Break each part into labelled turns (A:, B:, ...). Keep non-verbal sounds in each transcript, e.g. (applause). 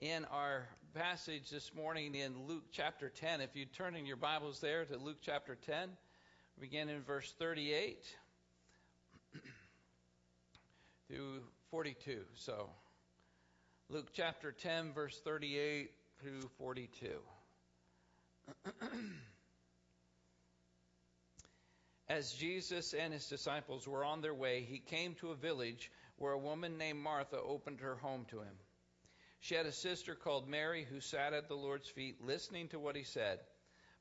A: in our passage this morning in Luke chapter 10. If you turn in your Bibles there to Luke chapter 10, begin in verse 38 (clears throat) through 42. So, Luke chapter 10, verse 38 through 42. (clears throat) As Jesus and his disciples were on their way, he came to a village where a woman named Martha opened her home to him. She had a sister called Mary who sat at the Lord's feet listening to what he said.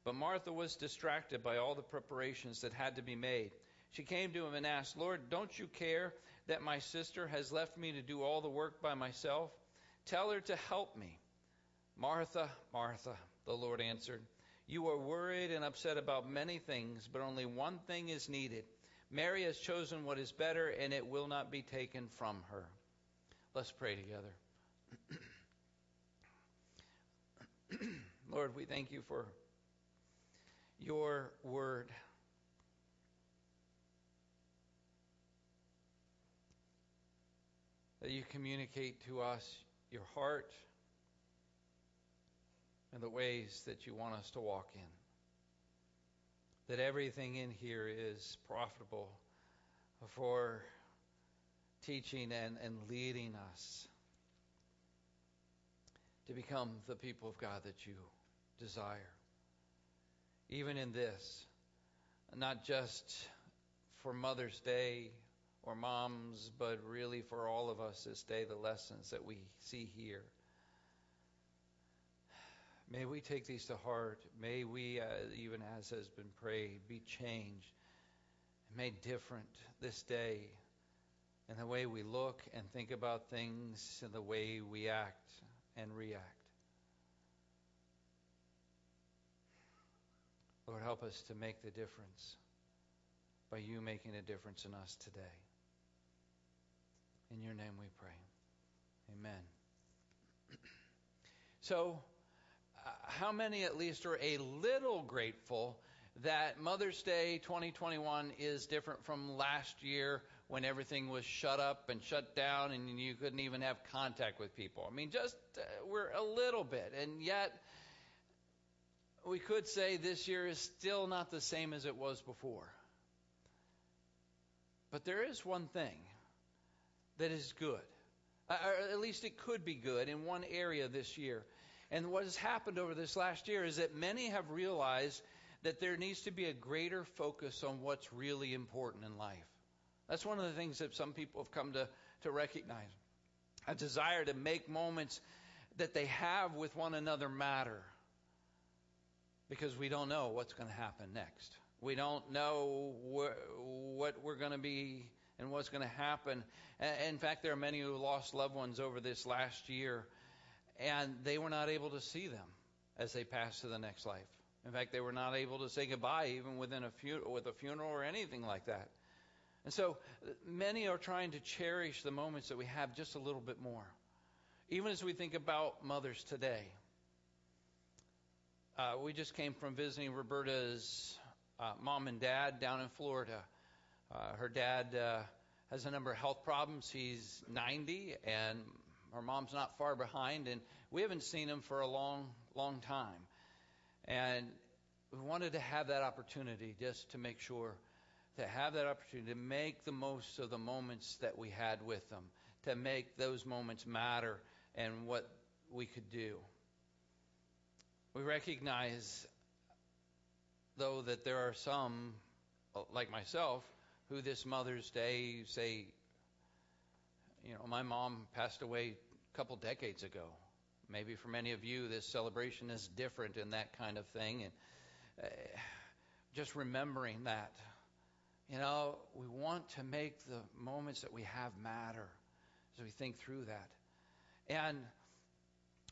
A: But Martha was distracted by all the preparations that had to be made. She came to him and asked, Lord, don't you care that my sister has left me to do all the work by myself? Tell her to help me. Martha, Martha, the Lord answered, you are worried and upset about many things, but only one thing is needed. Mary has chosen what is better, and it will not be taken from her. Let's pray together. (clears throat) (clears throat) Lord, we thank you for your word. That you communicate to us your heart and the ways that you want us to walk in. That everything in here is profitable for teaching and, and leading us to become the people of God that you desire. Even in this, not just for Mother's Day or moms, but really for all of us this day, the lessons that we see here. May we take these to heart. May we, uh, even as has been prayed, be changed made different this day in the way we look and think about things and the way we act and react. Lord, help us to make the difference by you making a difference in us today. In your name we pray. Amen. So, uh, how many at least are a little grateful that Mother's Day 2021 is different from last year when everything was shut up and shut down and you couldn't even have contact with people. I mean, just uh, we're a little bit, and yet we could say this year is still not the same as it was before. But there is one thing that is good, uh, or at least it could be good in one area this year. And what has happened over this last year is that many have realized that there needs to be a greater focus on what's really important in life. That's one of the things that some people have come to, to recognize. A desire to make moments that they have with one another matter. Because we don't know what's going to happen next. We don't know wh- what we're going to be and what's going to happen. In fact, there are many who lost loved ones over this last year, and they were not able to see them as they passed to the next life. In fact, they were not able to say goodbye even within a with a funeral or anything like that. And so many are trying to cherish the moments that we have just a little bit more. Even as we think about mothers today. Uh, we just came from visiting Roberta's uh, mom and dad down in Florida. Uh, her dad uh, has a number of health problems. He's 90, and her mom's not far behind, and we haven't seen him for a long, long time. And we wanted to have that opportunity just to make sure to have that opportunity to make the most of the moments that we had with them, to make those moments matter and what we could do. We recognize, though, that there are some, like myself, who this Mother's Day say, you know, my mom passed away a couple decades ago. Maybe for many of you, this celebration is different in that kind of thing. And uh, just remembering that you know, we want to make the moments that we have matter as we think through that. And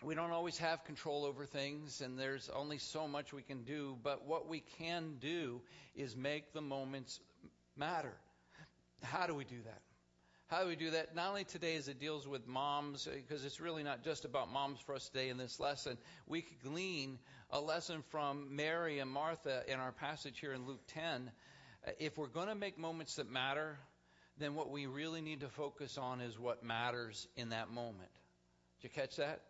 A: we don't always have control over things, and there's only so much we can do, but what we can do is make the moments matter. How do we do that? How do we do that? Not only today as it deals with moms, because it's really not just about moms for us today in this lesson. We could glean a lesson from Mary and Martha in our passage here in Luke 10 if we're going to make moments that matter, then what we really need to focus on is what matters in that moment. Did you catch that?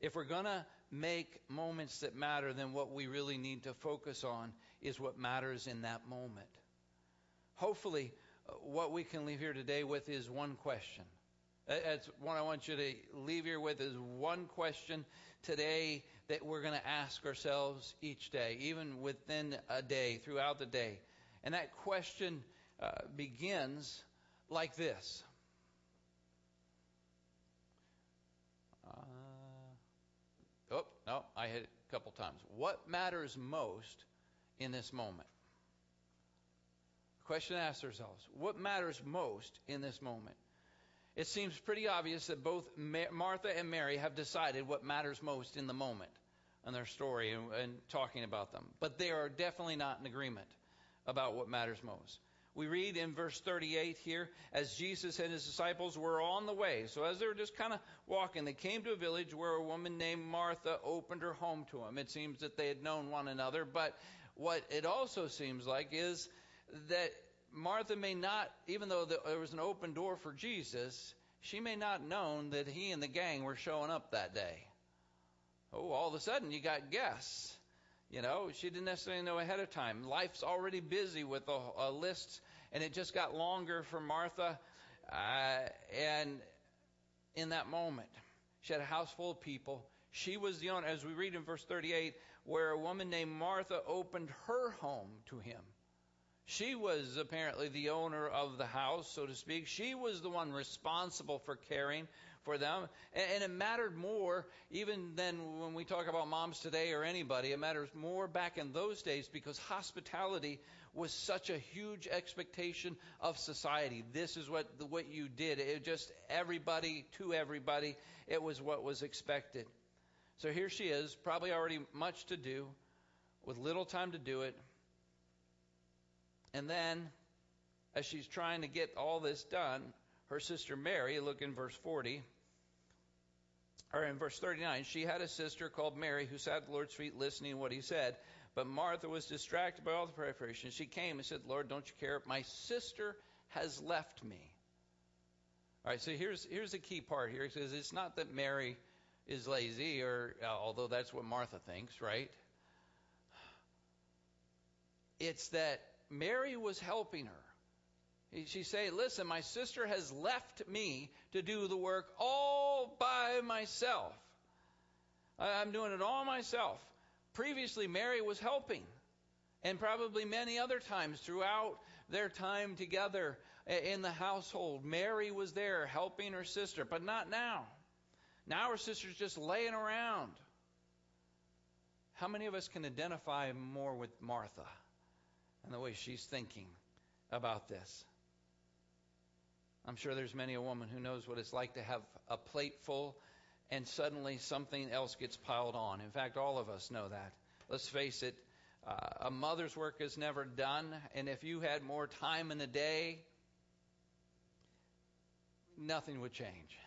A: If we're going to make moments that matter, then what we really need to focus on is what matters in that moment. Hopefully, uh, what we can leave here today with is one question. That's what I want you to leave here with is one question today that we're going to ask ourselves each day, even within a day, throughout the day. And that question uh, begins like this. Uh, oh, no, I hit it a couple times. What matters most in this moment? Question ask ourselves What matters most in this moment? It seems pretty obvious that both Martha and Mary have decided what matters most in the moment in their story and, and talking about them. But they are definitely not in agreement about what matters most. We read in verse 38 here, as Jesus and his disciples were on the way. So as they were just kind of walking, they came to a village where a woman named Martha opened her home to them. It seems that they had known one another, but what it also seems like is that Martha may not, even though there was an open door for Jesus, she may not known that he and the gang were showing up that day. Oh, all of a sudden you got guests. You know, she didn't necessarily know ahead of time. Life's already busy with a, a list, and it just got longer for Martha. Uh, and in that moment, she had a house full of people. She was the owner, as we read in verse 38, where a woman named Martha opened her home to him. She was apparently the owner of the house, so to speak. She was the one responsible for caring for them. And it mattered more even than when we talk about moms today or anybody. It matters more back in those days because hospitality was such a huge expectation of society. This is what what you did. It just everybody to everybody. It was what was expected. So here she is, probably already much to do, with little time to do it. And then, as she's trying to get all this done, her sister Mary, look in verse 40, or in verse 39, she had a sister called Mary who sat at the Lord's feet listening to what he said. But Martha was distracted by all the preparations. She came and said, Lord, don't you care? My sister has left me. All right, so here's here's the key part here. It says it's not that Mary is lazy, or uh, although that's what Martha thinks, right? It's that Mary was helping her. She say, "Listen, my sister has left me to do the work all by myself. I'm doing it all myself." Previously, Mary was helping, and probably many other times throughout their time together in the household, Mary was there helping her sister, but not now. Now her sister's just laying around. How many of us can identify more with Martha? and the way she's thinking about this. I'm sure there's many a woman who knows what it's like to have a plate full and suddenly something else gets piled on. In fact, all of us know that. Let's face it, uh, a mother's work is never done, and if you had more time in the day, nothing would change.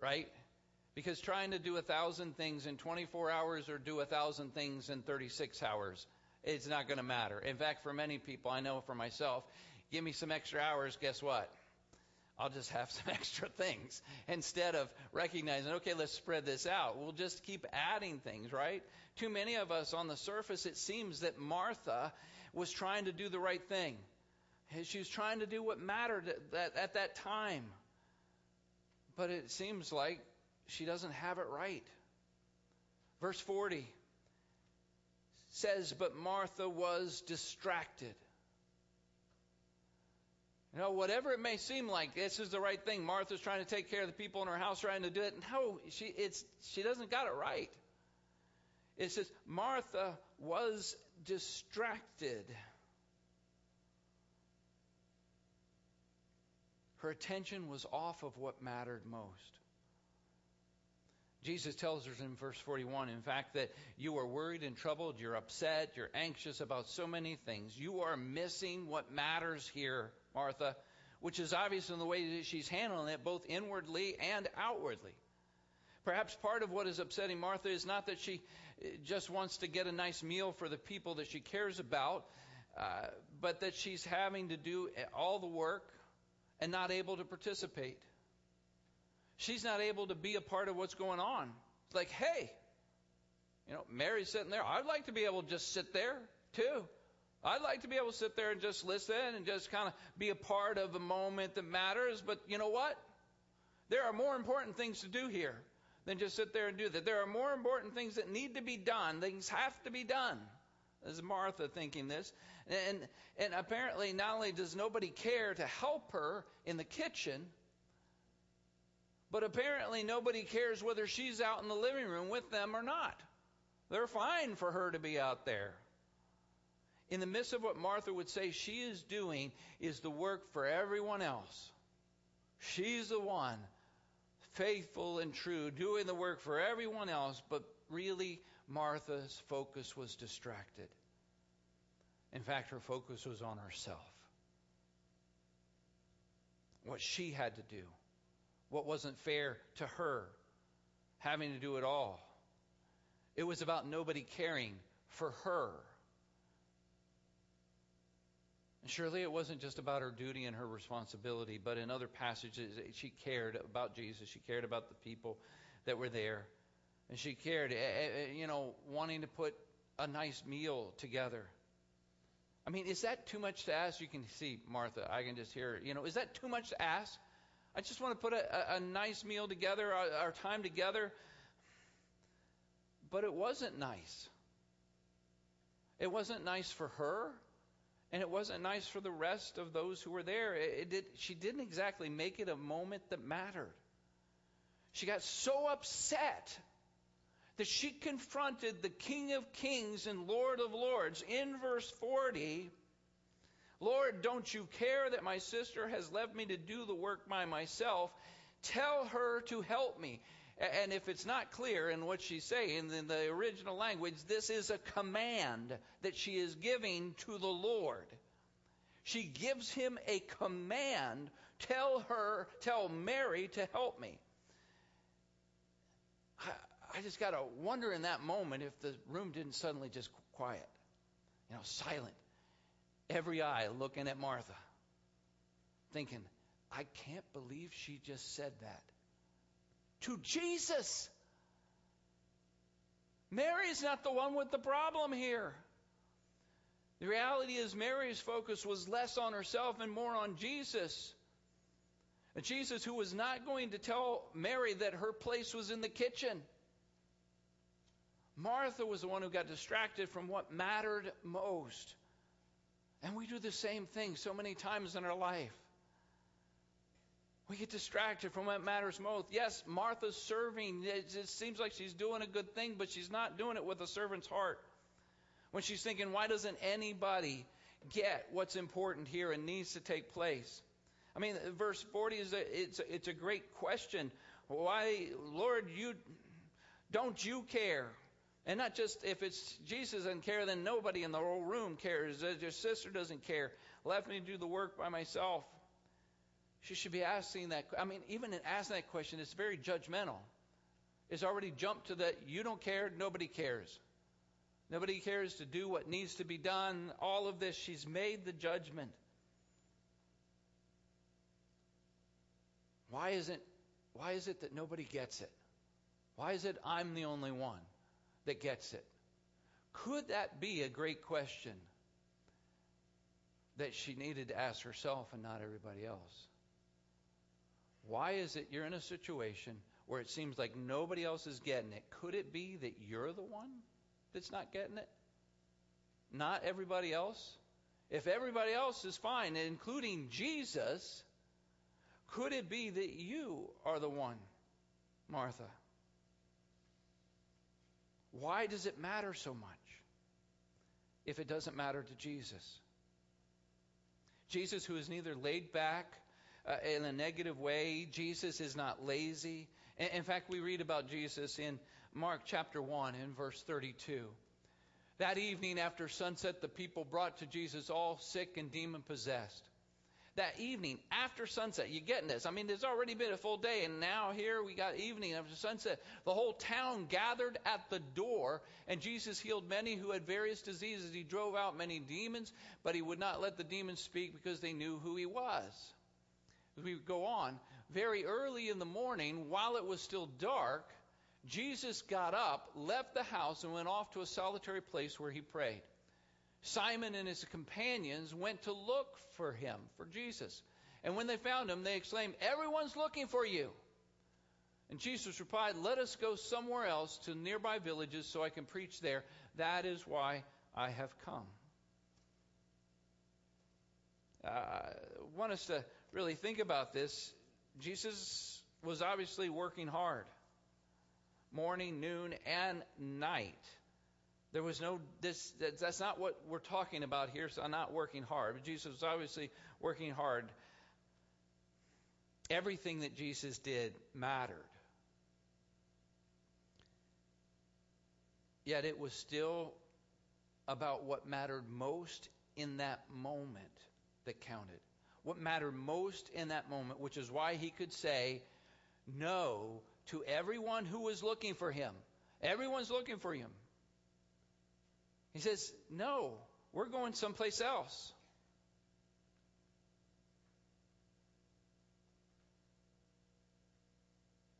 A: Right? Because trying to do a thousand things in 24 hours or do a thousand things in 36 hours it's not going to matter. In fact, for many people, I know for myself, give me some extra hours, guess what? I'll just have some (laughs) extra things instead of recognizing, okay, let's spread this out. We'll just keep adding things, right? Too many of us on the surface, it seems that Martha was trying to do the right thing. She was trying to do what mattered at that, at that time. But it seems like she doesn't have it right. Verse 40 says, But Martha was distracted. You know, whatever it may seem like, this is the right thing. Martha's trying to take care of the people in her house, trying to do it. No, she, it's, she doesn't got it right. It says, Martha was distracted. Her attention was off of what mattered most. Jesus tells us in verse 41, in fact, that you are worried and troubled, you're upset, you're anxious about so many things. You are missing what matters here, Martha, which is obvious in the way that she's handling it, both inwardly and outwardly. Perhaps part of what is upsetting Martha is not that she eh, just wants to get a nice meal for the people that she cares about, uh, but that she's having to do all the work and not able to participate. She's not able to be a part of what's going on. It's like, hey, you know, Mary's sitting there. I'd like to be able to just sit there too. I'd like to be able to sit there and just listen and just kind of be a part of a moment that matters. But you know what? There are more important things to do here than just sit there and do that. There are more important things that need to be done. Things have to be done. Is Martha thinking this? And, and apparently, not only does nobody care to help her in the kitchen, but apparently nobody cares whether she's out in the living room with them or not. They're fine for her to be out there. In the midst of what Martha would say she is doing is the work for everyone else. She's the one faithful and true, doing the work for everyone else, but really Martha's focus was distracted. In fact, her focus was on herself. What she had to do, what wasn't fair to her, having to do it all. It was about nobody caring for her. Surely it wasn't just about her duty and her responsibility, but in other passages, she cared about Jesus. She cared about the people that were there. And she cared, eh, eh, eh, you know, wanting to put a nice meal together. I mean, is that too much to ask? You can see Martha. I can just hear, you know, is that too much to ask? I just want to put a, a nice meal together, our, our time together. But it wasn't nice. It wasn't nice for her, and it wasn't nice for the rest of those who were there. It, it did, she didn't exactly make it a moment that mattered. She got so upset that she confronted the King of Kings and Lord of Lords. In verse 40, Lord, don't you care that my sister has left me to do the work by myself? Tell her to help me. And if it's not clear in what she's saying in the original language, this is a command that she is giving to the Lord. She gives him a command. Tell her, tell Mary to help me. I just got to wonder in that moment if the room didn't suddenly just quiet, you know, silent. Every eye looking at Martha, thinking, I can't believe she just said that. To Jesus. Mary's not the one with the problem here. The reality is, Mary's focus was less on herself and more on Jesus. A Jesus who was not going to tell Mary that her place was in the kitchen. Martha was the one who got distracted from what mattered most. And we do the same thing so many times in our life. We get distracted from what matters most. Yes, Martha's serving. It seems like she's doing a good thing, but she's not doing it with a servant's heart. When she's thinking, why doesn't anybody get what's important here and needs to take place? I mean, verse 40 is a, it's, a, it's a great question. Why, Lord, you don't you care? And not just if it's Jesus doesn't care, then nobody in the whole room cares. Your sister doesn't care. Left me to do the work by myself. She should be asking that. I mean, even in asking that question, it's very judgmental. It's already jumped to that you don't care, nobody cares. Nobody cares to do what needs to be done. All of this, she's made the judgment. Why is it, why is it that nobody gets it? Why is it I'm the only one? that gets it. Could that be a great question that she needed to ask herself and not everybody else? Why is it you're in a situation where it seems like nobody else is getting it? Could it be that you're the one that's not getting it? Not everybody else? If everybody else is fine, including Jesus, could it be that you are the one, Martha? Why does it matter so much if it doesn't matter to Jesus? Jesus, who is neither laid back uh, in a negative way, Jesus is not lazy. In, in fact, we read about Jesus in Mark chapter 1 in verse 32. That evening after sunset, the people brought to Jesus all sick and demon possessed that evening after sunset. You getting this? I mean, there's already been a full day, and now here we got evening after sunset. The whole town gathered at the door, and Jesus healed many who had various diseases. He drove out many demons, but he would not let the demons speak because they knew who he was. We go on, very early in the morning, while it was still dark, Jesus got up, left the house, and went off to a solitary place where he prayed. Simon and his companions went to look for him, for Jesus. And when they found him, they exclaimed, Everyone's looking for you. And Jesus replied, Let us go somewhere else to nearby villages so I can preach there. That is why I have come. Uh, I want us to really think about this. Jesus was obviously working hard morning, noon, and night. There was no this. That's not what we're talking about here. So I'm not working hard. But Jesus was obviously working hard. Everything that Jesus did mattered. Yet it was still about what mattered most in that moment that counted. What mattered most in that moment, which is why he could say no to everyone who was looking for him. Everyone's looking for him. He says, No, we're going someplace else.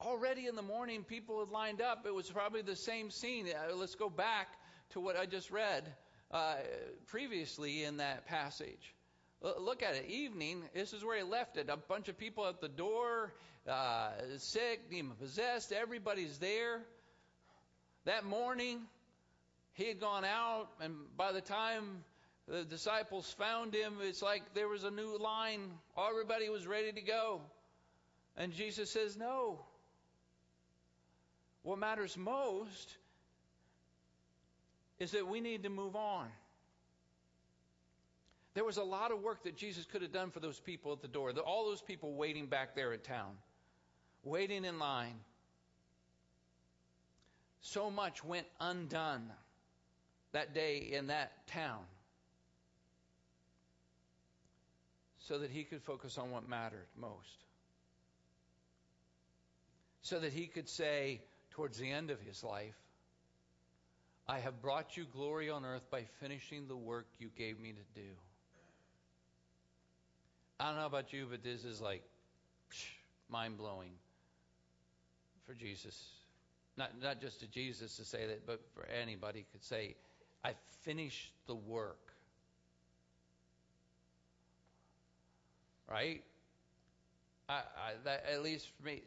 A: Already in the morning, people had lined up. It was probably the same scene. Uh, let's go back to what I just read uh, previously in that passage. Look at it. Evening, this is where he left it. A bunch of people at the door, uh, sick, demon possessed. Everybody's there. That morning, he had gone out, and by the time the disciples found him, it's like there was a new line. Everybody was ready to go. And Jesus says, No. What matters most is that we need to move on. There was a lot of work that Jesus could have done for those people at the door, all those people waiting back there at town, waiting in line. So much went undone that day in that town so that he could focus on what mattered most. So that he could say towards the end of his life, I have brought you glory on earth by finishing the work you gave me to do. I don't know about you, but this is like mind blowing for Jesus. Not, not just to Jesus to say that, but for anybody could say, I finished the work. Right? I, I, that, at least for me,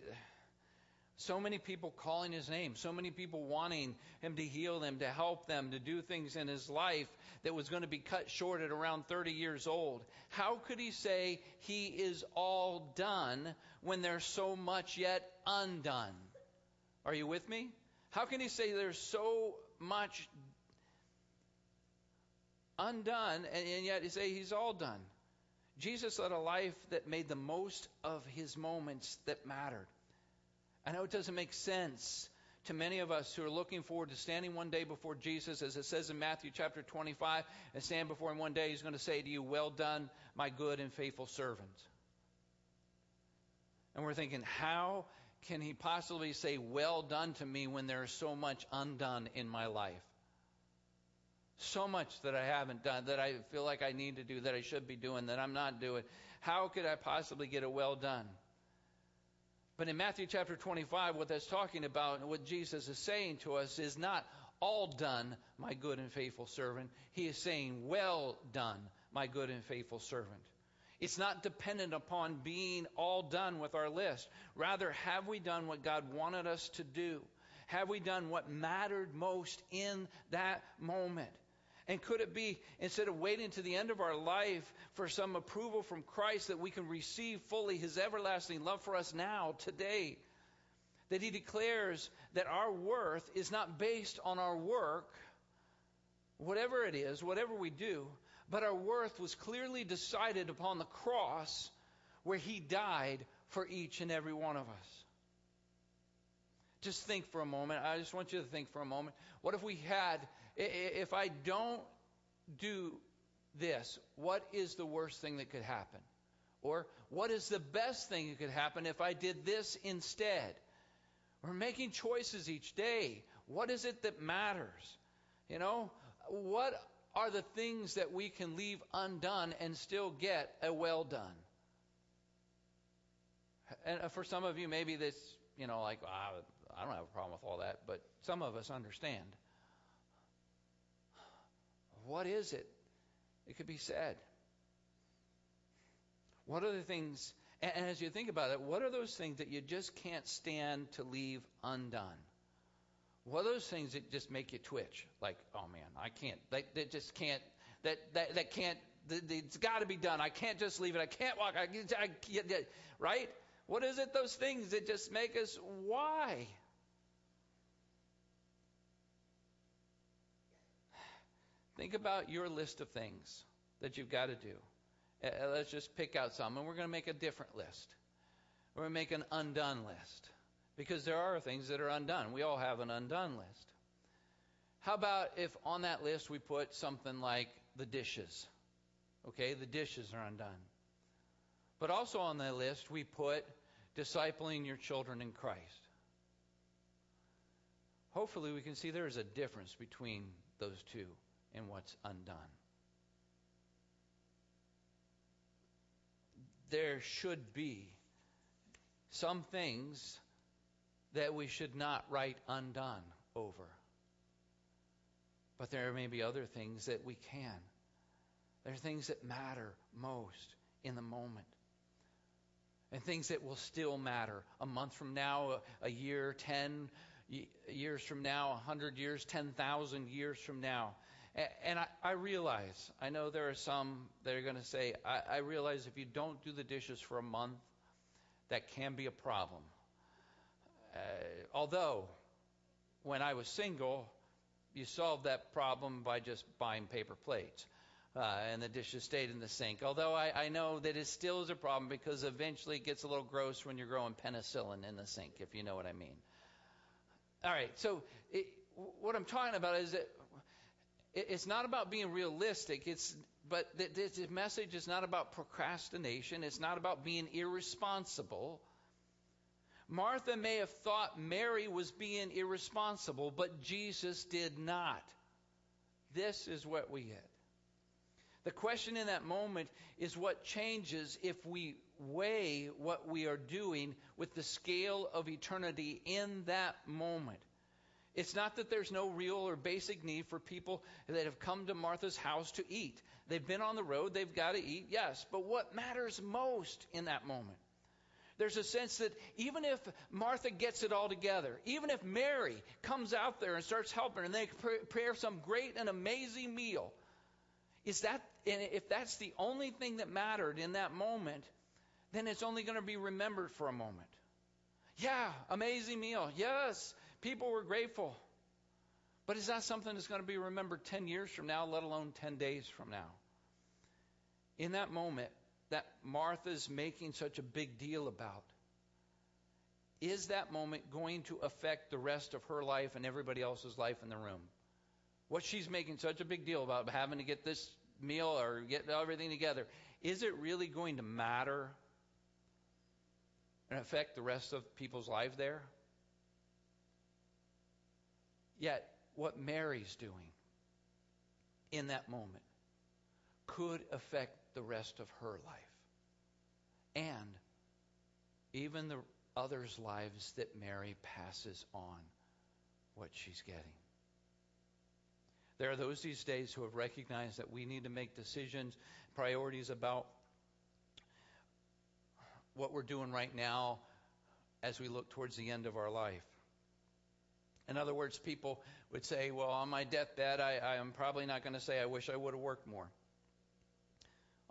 A: so many people calling his name, so many people wanting him to heal them, to help them, to do things in his life that was going to be cut short at around 30 years old. How could he say he is all done when there's so much yet undone? Are you with me? How can he say there's so much undone, and, yet say he's all done. Jesus led a life that made the most of his moments that mattered. I know it doesn't make sense to many of us who are looking forward to standing one day before Jesus, as it says in Matthew chapter 25, and stand before him one day, he's going to say to you, Well done, my good and faithful servant. And we're thinking, How can he possibly say, Well done to me when there is so much undone in my life? so much that I haven't done, that I feel like I need to do, that I should be doing, that I'm not doing. How could I possibly get it well done? But in Matthew chapter 25, what that's talking about and what Jesus is saying to us is not all done, my good and faithful servant. He is saying, well done, my good and faithful servant. It's not dependent upon being all done with our list. Rather, have we done what God wanted us to do? Have we done what mattered most in that moment? And could it be, instead of waiting to the end of our life for some approval from Christ, that we can receive fully his everlasting love for us now, today? That he declares that our worth is not based on our work, whatever it is, whatever we do, but our worth was clearly decided upon the cross where he died for each and every one of us. Just think for a moment. I just want you to think for a moment. What if we had if I don't do this, what is the worst thing that could happen? Or what is the best thing that could happen if I did this instead? We're making choices each day. What is it that matters? You know, what are the things that we can leave undone and still get a well done? And uh, for some of you, maybe this, you know, like, I don't have a problem with all that, but some of us understand. What is it? It could be said. What are the things, and as you think about it, what are those things that you just can't stand to leave undone? What are those things that just make you twitch? Like, oh man, I can't, that, that just can't, that, that, that can't, that, it's got to be done. I can't just leave it. I can't walk. I, I, right? What is it, those things that just make us, why? Think about your list of things that you've got to do. Uh, let's just pick out some, and we're going to make a different list. We're going to make an undone list because there are things that are undone. We all have an undone list. How about if on that list we put something like the dishes? Okay, the dishes are undone. But also on that list we put discipling your children in Christ. Hopefully we can see there is a difference between those two and what's undone. There should be some things that we should not write undone over. But there may be other things that we can. There are things that matter most in the moment. And things that will still matter a month from now, a, year, 10 years from now, a 100 years, 10,000 years from now. And I, realize, I know there are some that are going to say, I, I realize if you don't do the dishes for a month, that can be a problem. Uh, although, when I was single, you solved that problem by just buying paper plates. Uh, and the dishes stayed in the sink. Although I, I know that it still is a problem because eventually it gets a little gross when you're growing penicillin in the sink, if you know what I mean. All right, so it, what I'm talking about is that it's not about being realistic. It's but this message is not about procrastination. It's not about being irresponsible. Martha may have thought Mary was being irresponsible, but Jesus did not. This is what we get. The question in that moment is what changes if we weigh what we are doing with the scale of eternity in that moment. It's not that there's no real or basic need for people that have come to Martha's house to eat. They've been on the road, they've got to eat, yes. But what matters most in that moment there's a sense that even if Martha gets it all together, even if Mary comes out there and starts helping and they prepare some great and amazing meal, is that and if that's the only thing that mattered in that moment, then it's only going to be remembered for a moment. Yeah, amazing meal. Yes, people were grateful. But is that something that's going to be remembered 10 years from now, let alone 10 days from now? In that moment, that Martha's making such a big deal about, is that moment going to affect the rest of her life and everybody else's life in the room? What she's making such a big deal about having to get this meal or get everything together, is it really going to matter and affect the rest of people's lives there? Yet, what Mary's doing in that moment could affect the rest of her life and even the others' lives that Mary passes on what she's getting. There are those these days who have recognized that we need to make decisions, priorities about what we're doing right now as we look towards the end of our life. In other words, people would say, Well, on my deathbed, I, I am probably not going to say, I wish I would have worked more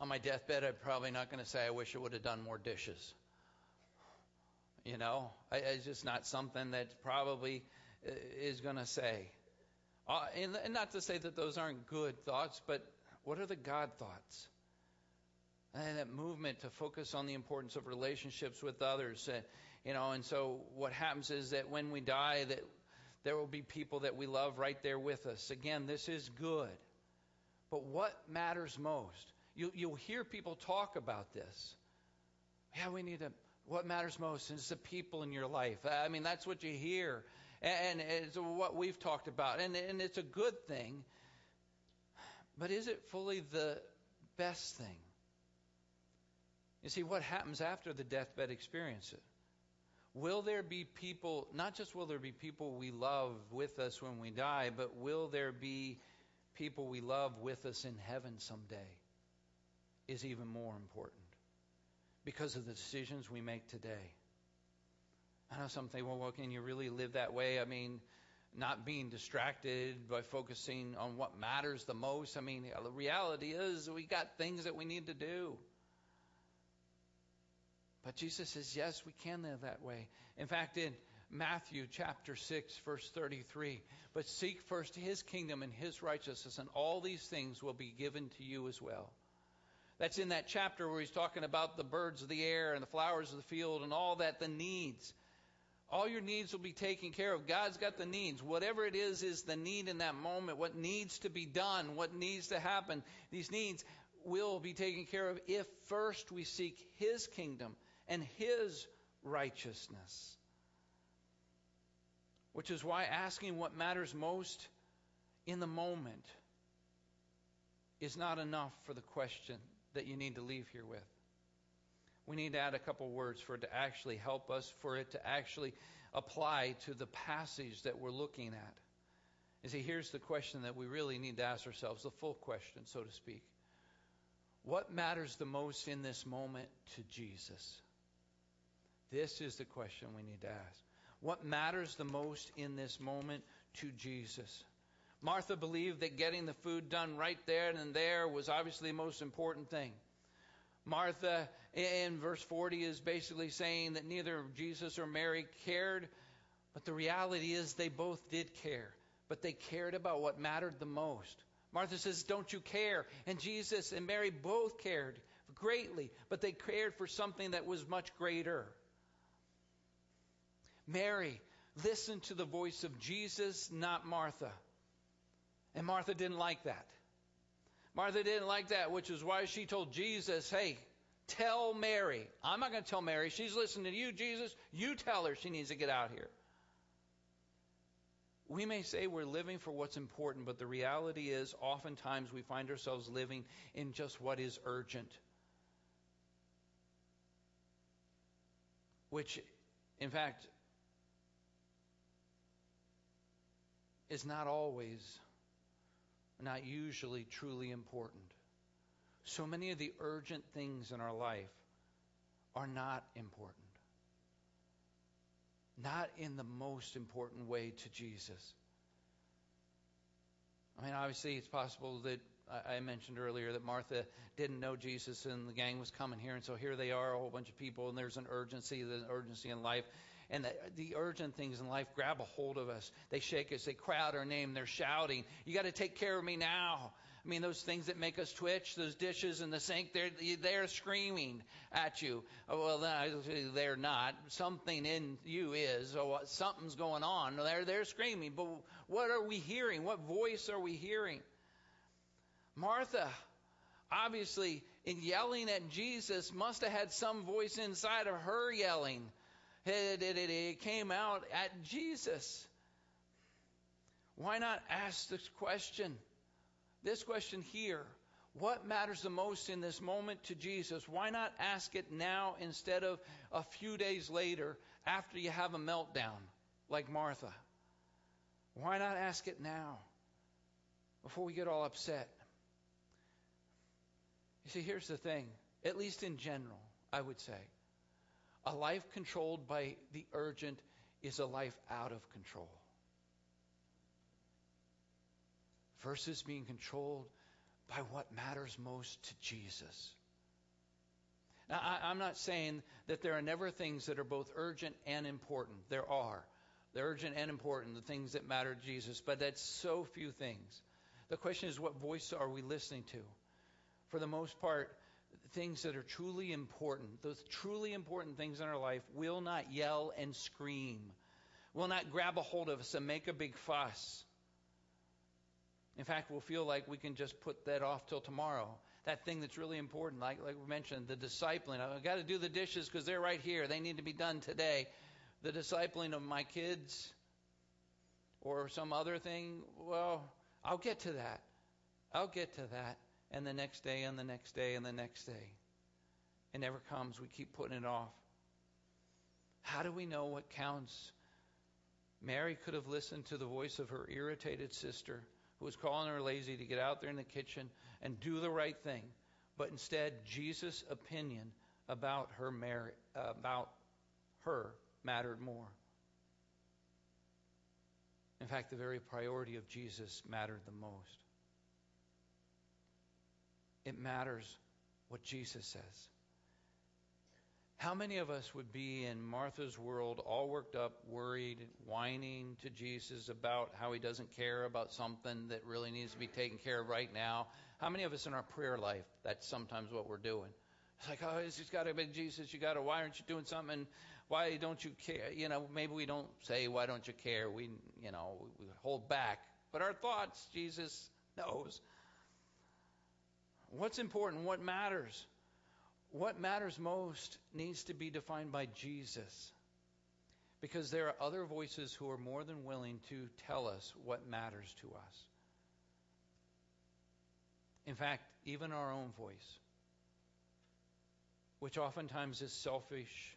A: on my deathbed, I'm probably not going to say I wish I would have done more dishes. You know, I, it's just not something that probably uh, is going to say. Uh, and, and not to say that those aren't good thoughts, but what are the God thoughts? And that movement to focus on the importance of relationships with others. Uh, you know, and so what happens is that when we die, that there will be people that we love right there with us. Again, this is good. But what matters most? You, you'll hear people talk about this. Yeah, we need to, what matters most is the people in your life. I mean, that's what you hear. And, it's what we've talked about. And, and it's a good thing. But is it fully the best thing? You see, what happens after the deathbed experience? Will there be people, not just will there be people we love with us when we die, but will there be people we love with us in heaven someday? Is even more important because of the decisions we make today. I know some think, well, well, can you really live that way? I mean, not being distracted by focusing on what matters the most. I mean, the reality is we got things that we need to do. But Jesus says, yes, we can live that way. In fact, in Matthew chapter 6, verse 33, but seek first his kingdom and his righteousness, and all these things will be given to you as well. That's in that chapter where he's talking about the birds of the air and the flowers of the field and all that, the needs. All your needs will be taken care of. God's got the needs. Whatever it is, is the need in that moment. What needs to be done, what needs to happen. These needs will be taken care of if first we seek His kingdom and His righteousness. Which is why asking what matters most in the moment is not enough for the question that you need to leave here with we need to add a couple words for it to actually help us, for it to actually apply to the passage that we're looking at. You see, here's the question that we really need to ask ourselves the full question, so to speak. What matters the most in this moment to Jesus? This is the question we need to ask. What matters the most in this moment to Jesus? Martha believed that getting the food done right there and there was obviously the most important thing. Martha in verse 40 is basically saying that neither Jesus or Mary cared, but the reality is they both did care, but they cared about what mattered the most. Martha says, Don't you care? And Jesus and Mary both cared greatly, but they cared for something that was much greater. Mary listened to the voice of Jesus, not Martha. And Martha didn't like that. Martha didn't like that, which is why she told Jesus, Hey, tell Mary. I'm not going to tell Mary. She's listening to you, Jesus. You tell her she needs to get out here. We may say we're living for what's important, but the reality is oftentimes we find ourselves living in just what is urgent. Which, in fact, is not always not usually truly important. So many of the urgent things in our life are not important. Not in the most important way to Jesus. I mean, obviously, it's possible that I mentioned earlier that Martha didn't know Jesus and the gang was coming here, and so here they are, a whole bunch of people, and there's an urgency, there's an urgency in life. And the, the urgent things in life grab a hold of us. They shake us. They cry out our name. They're shouting, You got to take care of me now. I mean, those things that make us twitch, those dishes in the sink, they're, they're screaming at you. Oh, well, they're not. Something in you is. Oh, something's going on. They're, they're screaming. But what are we hearing? What voice are we hearing? Martha, obviously, in yelling at Jesus, must have had some voice inside of her yelling it, came out at Jesus. Why not ask this question? This question here. What matters the most in this moment to Jesus? Why not ask it now instead of a few days later after you have a meltdown like Martha? Why not ask it now before we get all upset? You see, here's the thing, at least in general, I would say. A life controlled by the urgent is a life out of control. Versus being controlled by what matters most to Jesus. Now, I, am not saying that there are never things that are both urgent and important. There are. They're urgent and important, the things that matter to Jesus, but that's so few things. The question is, what voice are we listening to? For the most part, things that are truly important, those truly important things in our life, will not yell and scream, will not grab a hold of us and make a big fuss. In fact, we'll feel like we can just put that off till tomorrow. That thing that's really important, like, like we mentioned, the discipling. I've got to do the dishes because they're right here. They need to be done today. The discipling of my kids or some other thing, well, I'll get to that. I'll get to that and the next day and the next day and the next day. It never comes. We keep putting it off. How do we know what counts? Mary could have listened to the voice of her irritated sister who was calling her lazy to get out there in the kitchen and do the right thing. But instead, Jesus' opinion about her about her mattered more. In fact, the very priority of Jesus mattered the most. It matters what Jesus says. How many of us would be in Martha's world, all worked up, worried, whining to Jesus about how he doesn't care about something that really needs to be taken care of right now? How many of us in our prayer life, that's sometimes what we're doing? It's like, oh, it's got to be Jesus. You got to. Why aren't you doing something? Why don't you care? You know, maybe we don't say, why don't you care? We, you know, we hold back. But our thoughts, Jesus knows. What's important? What matters? What matters most needs to be defined by Jesus. Because there are other voices who are more than willing to tell us what matters to us. In fact, even our own voice, which oftentimes is selfish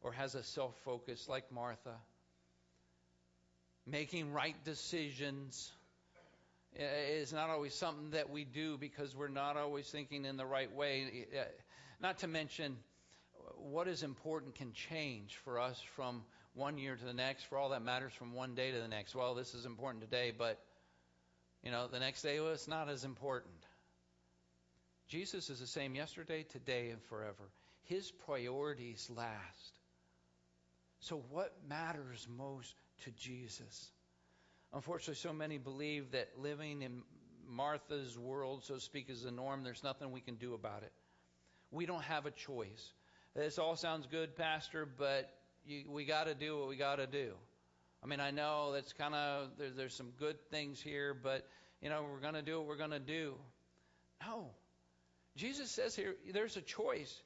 A: or has a self focus, like Martha, making right decisions Eh, is not always something that we do because we're not always thinking in the right way. Eh, not to mention, what is important can change for us from one year to the next. For all that matters, from one day to the next. Well, this is important today, but you know, the next day well, it's not as important. Jesus is the same yesterday, today, and forever. His priorities last. So, what matters most to Jesus? Unfortunately, so many believe that living in Martha's world, so to speak, is the norm. There's nothing we can do about it. We don't have a choice. This all sounds good, Pastor, but you, we got to do what we got to do. I mean, I know that's kind of there, there's some good things here, but you know we're going to do what we're going to do. No, Jesus says here there's a choice.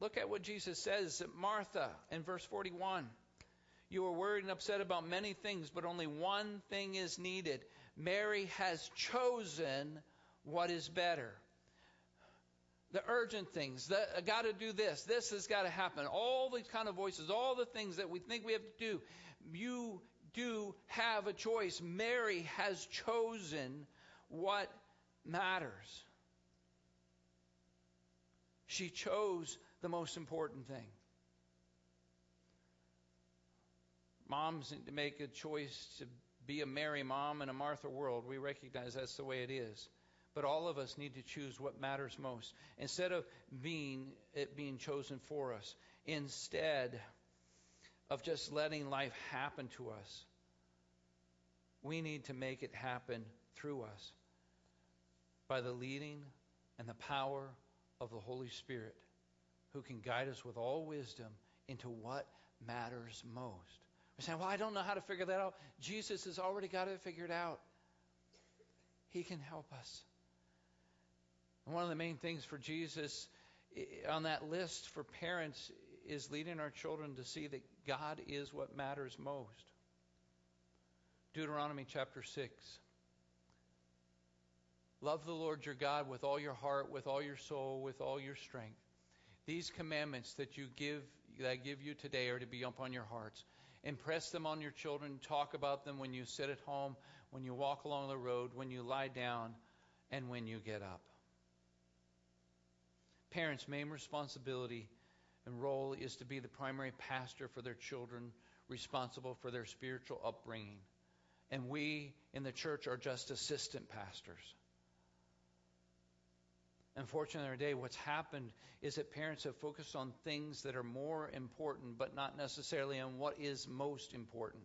A: Look at what Jesus says Martha in verse 41. You are worried and upset about many things, but only one thing is needed. Mary has chosen what is better the urgent things, the got to do this, this has got to happen, all these kind of voices, all the things that we think we have to do. You do have a choice. Mary has chosen what matters. She chose the most important thing. Moms need to make a choice to be a Mary mom in a Martha world. We recognize that's the way it is. But all of us need to choose what matters most. Instead of being it being chosen for us, instead of just letting life happen to us, we need to make it happen through us by the leading and the power of the Holy Spirit, who can guide us with all wisdom into what matters most. We're saying, well, I don't know how to figure that out. Jesus has already got it figured out. He can help us. And one of the main things for Jesus on that list for parents is leading our children to see that God is what matters most. Deuteronomy chapter 6. Love the Lord your God with all your heart, with all your soul, with all your strength. These commandments that you give that I give you today are to be upon your hearts. Impress them on your children. Talk about them when you sit at home, when you walk along the road, when you lie down, and when you get up. Parents' main responsibility and role is to be the primary pastor for their children, responsible for their spiritual upbringing. And we in the church are just assistant pastors. Unfortunately, in our day, what's happened is that parents have focused on things that are more important, but not necessarily on what is most important.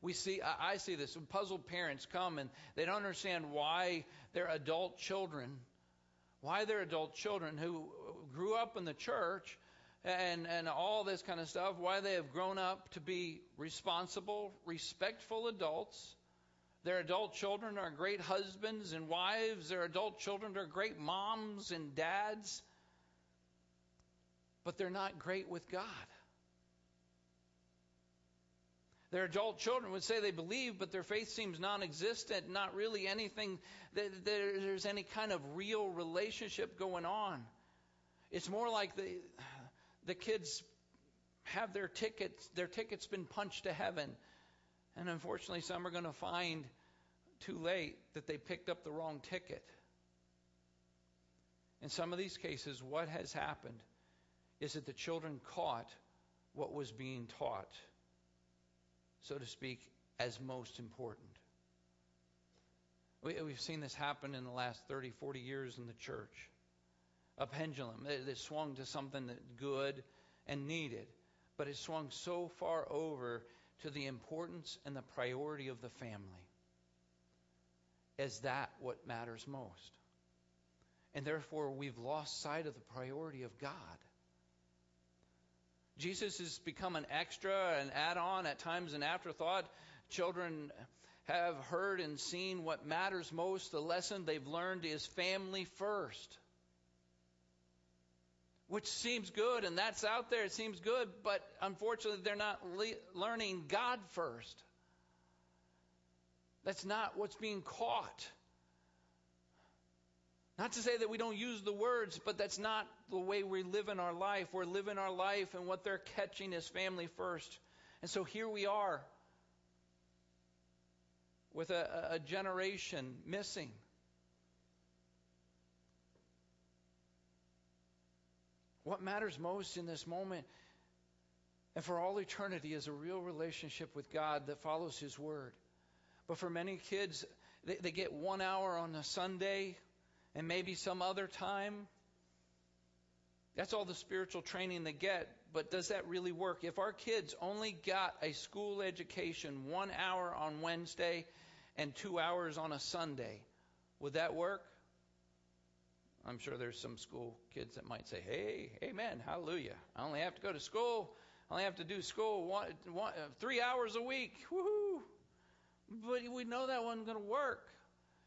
A: We see, I see this. When puzzled parents come and they don't understand why their adult children why they're adult children who grew up in the church and, and all this kind of stuff, why they have grown up to be responsible, respectful adults. Their adult children are great husbands and wives. Their adult children are great moms and dads. But they're not great with God. Their adult children would say they believe, but their faith seems non existent, not really anything, that there's any kind of real relationship going on. It's more like the, the kids have their tickets, their tickets been punched to heaven. And unfortunately, some are going to find too late that they picked up the wrong ticket. In some of these cases, what has happened is that the children caught what was being taught, so to speak, as most important. We, have seen this happen in the last 30, 40 years in the church. A pendulum that swung to something that good and needed, but it swung so far over to the importance and the priority of the family. Is that what matters most? And therefore, we've lost sight of the priority of God. Jesus has become an extra, an add on, at times an afterthought. Children have heard and seen what matters most. The lesson they've learned is family first. Which seems good, and that's out there. It seems good, but unfortunately, they're not le- learning God first. That's not what's being caught. Not to say that we don't use the words, but that's not the way we live in our life. We're living our life, and what they're catching is family first. And so here we are with a, a generation missing. What matters most in this moment and for all eternity is a real relationship with God that follows His Word. But for many kids, they, they get one hour on a Sunday and maybe some other time. That's all the spiritual training they get. But does that really work? If our kids only got a school education one hour on Wednesday and two hours on a Sunday, would that work? I'm sure there's some school kids that might say, hey, amen, hallelujah. I only have to go to school. I only have to do school one, one, three hours a week. Woohoo! But we know that wasn't going to work.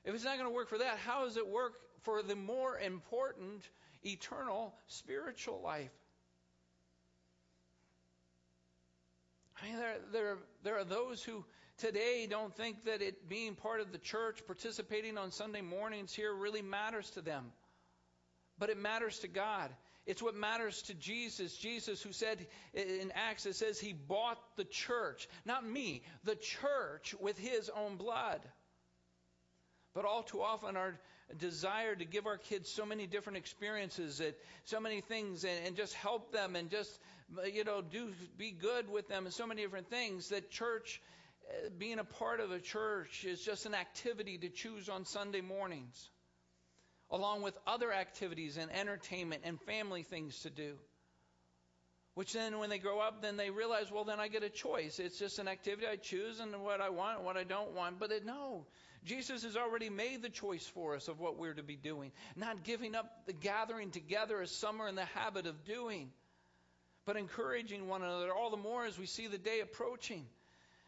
A: If it's not going to work for that, how does it work for the more important eternal spiritual life. I mean, there, there, there are those who today don't think that it being part of the church, participating on Sunday mornings here, really matters to them. But it matters to God. It's what matters to Jesus. Jesus, who said in Acts, it says he bought the church, not me, the church with his own blood. But all too often, our desire to give our kids so many different experiences, that so many things, and, and just help them, and just you know do be good with them, and so many different things. That church, uh, being a part of a church, is just an activity to choose on Sunday mornings, along with other activities and entertainment and family things to do. Which then, when they grow up, then they realize, well, then I get a choice. It's just an activity I choose, and what I want, and what I don't want. But it, no, Jesus has already made the choice for us of what we're to be doing, not giving up the gathering together as some are in the habit of doing, but encouraging one another all the more as we see the day approaching.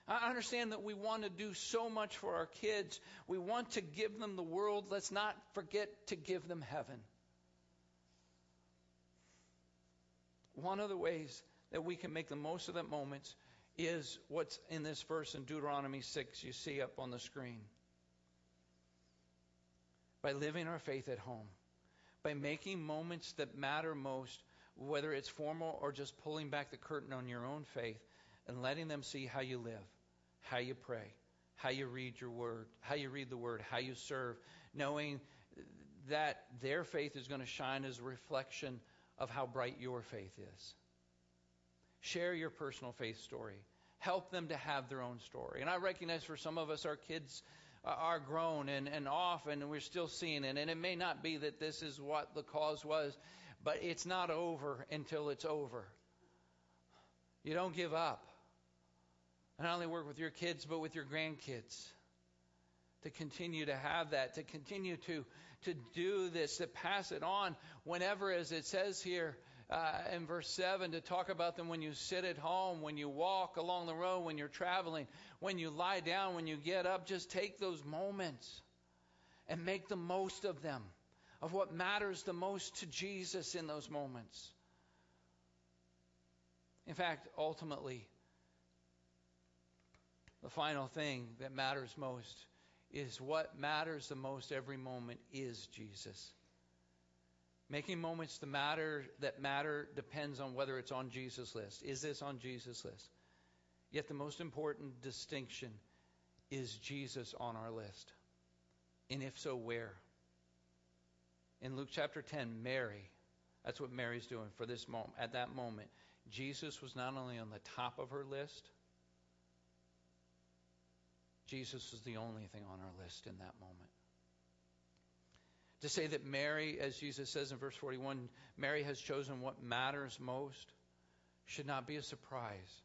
A: I understand that we want to do so much for our kids. We want to give them the world. Let's not forget to give them heaven. One of the ways that we can make the most of that moments is what's in this verse in Deuteronomy 6 you see up on the screen by living our faith at home, by making moments that matter most, whether it's formal or just pulling back the curtain on your own faith and letting them see how you live, how you pray, how you read your word, how you read the word, how you serve, knowing that their faith is going to shine as a reflection of how bright your faith is. Share your personal faith story. Help them to have their own story. And I recognize for some of us, our kids are grown and, and off, and we're still seeing it. And it may not be that this is what the cause was, but it's not over until it's over. You don't give up. Not only work with your kids, but with your grandkids. To continue to have that, to continue to, to do this, to pass it on whenever, as it says here, uh, in verse 7 to talk about them when you sit at home, when you walk along the road, when you're traveling, when you lie down, when you get up. Just take those moments and make the most of them, of what matters the most to Jesus in those moments. In fact, ultimately, the final thing that matters most is what matters the most every moment is Jesus Making moments to matter that matter depends on whether it's on Jesus' list. Is this on Jesus' list? Yet the most important distinction is Jesus on our list? And if so, where? In Luke chapter 10, Mary, that's what Mary's doing for this moment. At that moment, Jesus was not only on the top of her list, Jesus was the only thing on our list in that moment. To say that Mary, as Jesus says in verse 41, Mary has chosen what matters most should not be a surprise.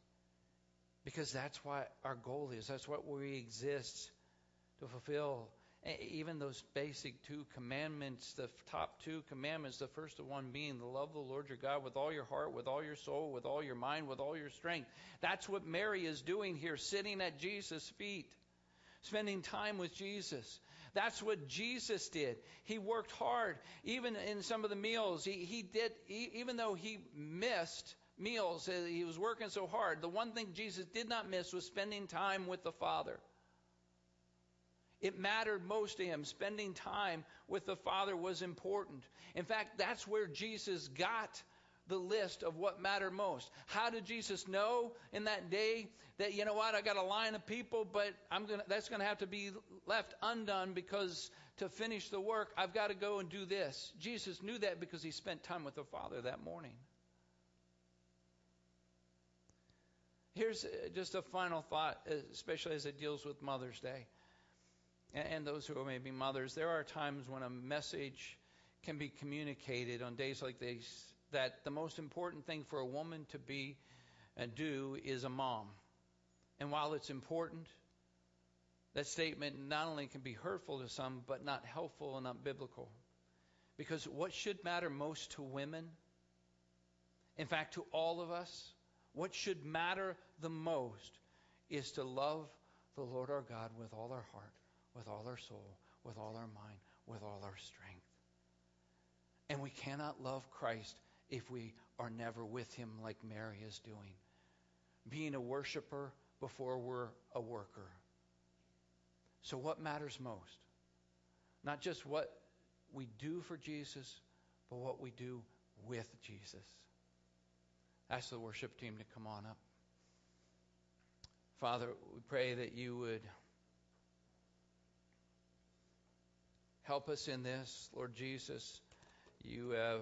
A: Because that's what our goal is. That's what we exist to fulfill. Even those basic two commandments, the top two commandments, the first one being the love of the Lord your God with all your heart, with all your soul, with all your mind, with all your strength. That's what Mary is doing here, sitting at Jesus' feet, spending time with Jesus. That's what Jesus did. He worked hard, even in some of the meals. He, he did, he, even though he missed meals, uh, he was working so hard. The one thing Jesus did not miss was spending time with the Father. It mattered most to him. Spending time with the Father was important. In fact, that's where Jesus got the list of what mattered most. How did Jesus know in that day that you know what I got a line of people, but I'm gonna that's gonna have to be left undone because to finish the work I've got to go and do this. Jesus knew that because he spent time with the Father that morning. Here's uh, just a final thought, especially as it deals with Mother's Day and those who are maybe mothers. There are times when a message can be communicated on days like these that the most important thing for a woman to be and do is a mom. And while it's important, that statement not only can be hurtful to some, but not helpful and not biblical. Because what should matter most to women, in fact, to all of us, what should matter the most is to love the Lord our God with all our heart, with all our soul, with all our mind, with all our strength. And we cannot love Christ if we are never with him like Mary is doing. Being a worshiper before we're a worker. So, what matters most? Not just what we do for Jesus, but what we do with Jesus. Ask the worship team to come on up. Father, we pray that you would help us in this. Lord Jesus, you have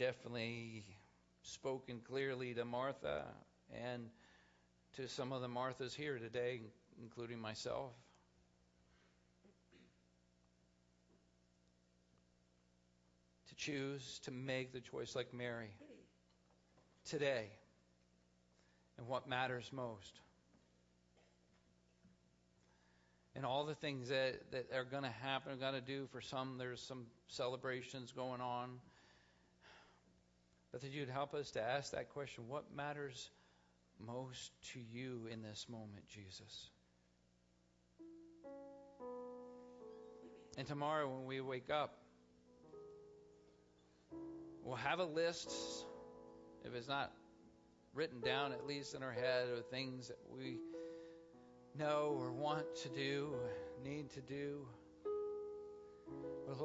A: definitely spoken clearly to Martha and to some of the Marthas here today, including myself. To choose to make the choice like Mary today and what matters most. And all the things that, that are going to happen, are going to do. For some, there's some celebrations going on but that you'd help us to ask that question what matters most to you in this moment, Jesus? And tomorrow, when we wake up, we'll have a list, if it's not written down, at least in our head, of things that we know or want to do, need to do.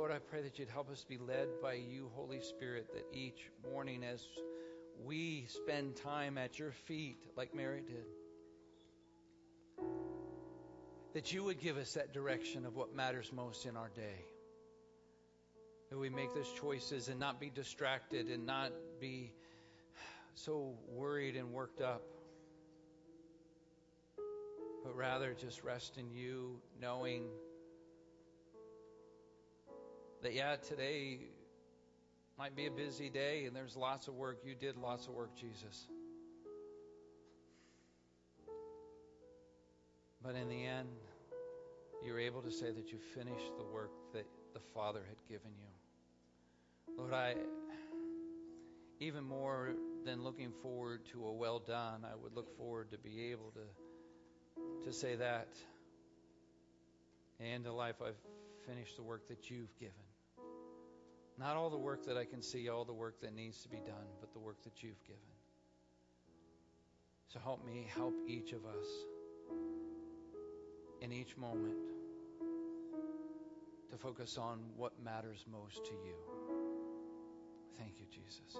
A: Lord, I pray that you'd help us be led by you, Holy Spirit, that each morning as we spend time at your feet, like Mary did, that you would give us that direction of what matters most in our day. That we make those choices and not be distracted and not be so worried and worked up, but rather just rest in you, knowing that, yeah, today might be a busy day and there's lots of work. You did lots of work, Jesus. But in the end, you're able to say that you finished the work that the Father had given you. Lord, I, even more than looking forward to a well done, I would look forward to be able to, to say that. And to life, I've finished the work that you've given. Not all the work that I can see, all the work that needs to be done, but the work that you've given. So help me, help each of us in each moment to focus on what matters most to you. Thank you, Jesus.